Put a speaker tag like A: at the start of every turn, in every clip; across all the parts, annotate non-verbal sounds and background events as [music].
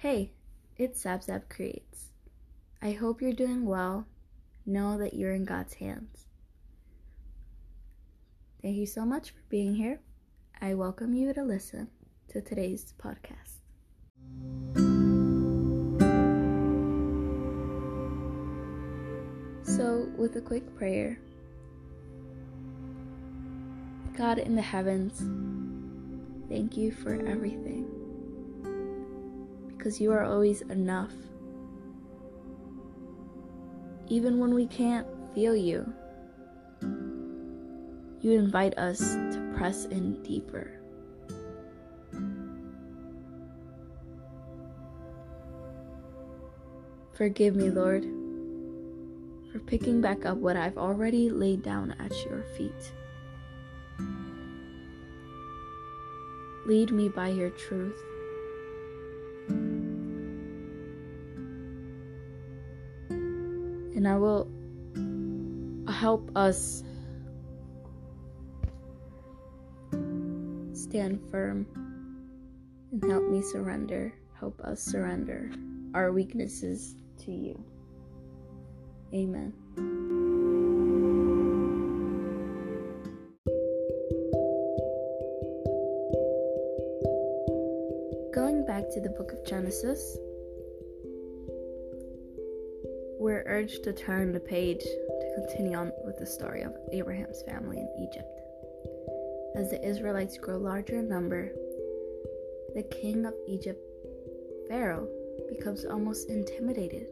A: Hey, it's Zap Creates. I hope you're doing well. Know that you're in God's hands. Thank you so much for being here. I welcome you to listen to today's podcast. So, with a quick prayer God in the heavens, thank you for everything because you are always enough. Even when we can't feel you, you invite us to press in deeper. Forgive me, Lord, for picking back up what I've already laid down at your feet. Lead me by your truth. And I will help us stand firm and help me surrender, help us surrender our weaknesses to you. Amen. Going back to the book of Genesis, we're urged to turn the page to continue on with the story of Abraham's family in Egypt. As the Israelites grow larger in number, the king of Egypt, Pharaoh, becomes almost intimidated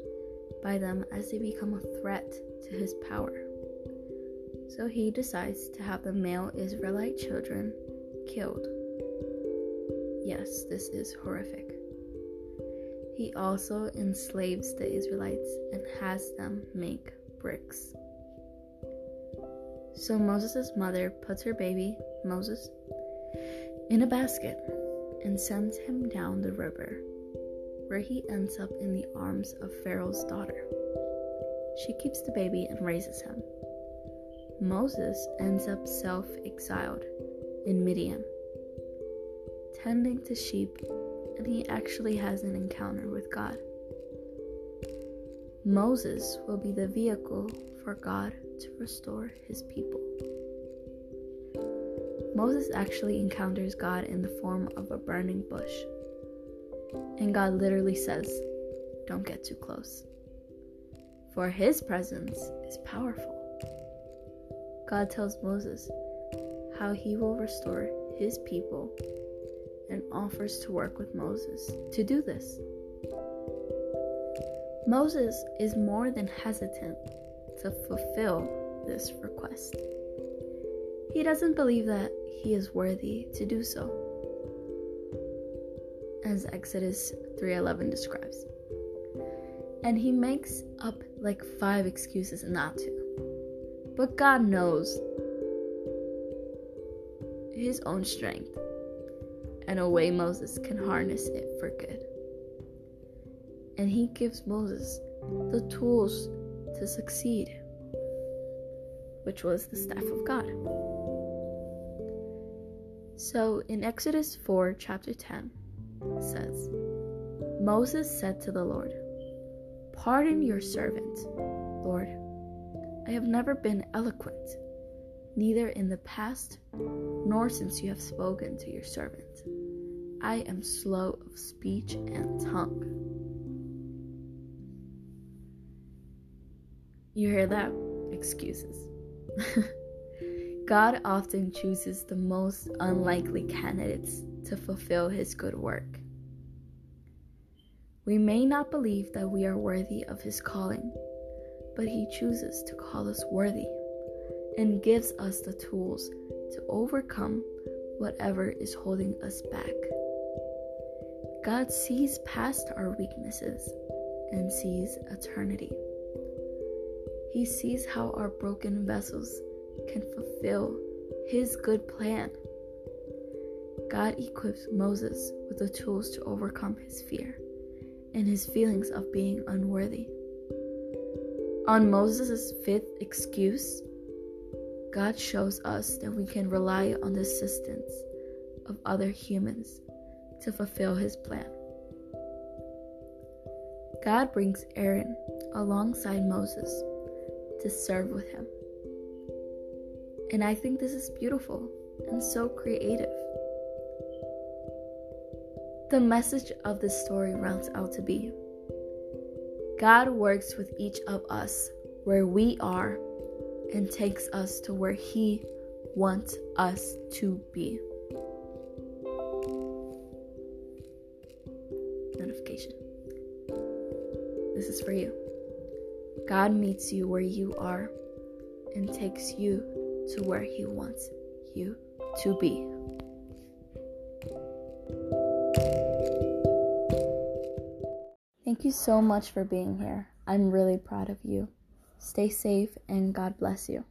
A: by them as they become a threat to his power. So he decides to have the male Israelite children killed. Yes, this is horrific. He also enslaves the Israelites and has them make bricks. So Moses' mother puts her baby, Moses, in a basket and sends him down the river, where he ends up in the arms of Pharaoh's daughter. She keeps the baby and raises him. Moses ends up self exiled in Midian, tending to sheep, and he actually has an encounter with God. Moses will be the vehicle for God to restore his people. Moses actually encounters God in the form of a burning bush. And God literally says, Don't get too close. For his presence is powerful. God tells Moses how he will restore his people and offers to work with Moses to do this. Moses is more than hesitant to fulfill this request. He doesn't believe that he is worthy to do so, as Exodus 3:11 describes. And he makes up like five excuses not to. But God knows his own strength and a way Moses can harness it for good. And he gives Moses the tools to succeed, which was the staff of God. So in Exodus 4, chapter 10, it says, Moses said to the Lord, Pardon your servant, Lord. I have never been eloquent, neither in the past nor since you have spoken to your servant. I am slow of speech and tongue. You hear that? Excuses. [laughs] God often chooses the most unlikely candidates to fulfill his good work. We may not believe that we are worthy of his calling, but he chooses to call us worthy and gives us the tools to overcome whatever is holding us back. God sees past our weaknesses and sees eternity. He sees how our broken vessels can fulfill His good plan. God equips Moses with the tools to overcome his fear and his feelings of being unworthy. On Moses' fifth excuse, God shows us that we can rely on the assistance of other humans to fulfill his plan. God brings Aaron alongside Moses to serve with him. And I think this is beautiful and so creative. The message of this story rounds out to be God works with each of us where we are and takes us to where He wants us to be. Notification. This is for you. God meets you where you are and takes you to where He wants you to be. Thank you so much for being here. I'm really proud of you. Stay safe and God bless you.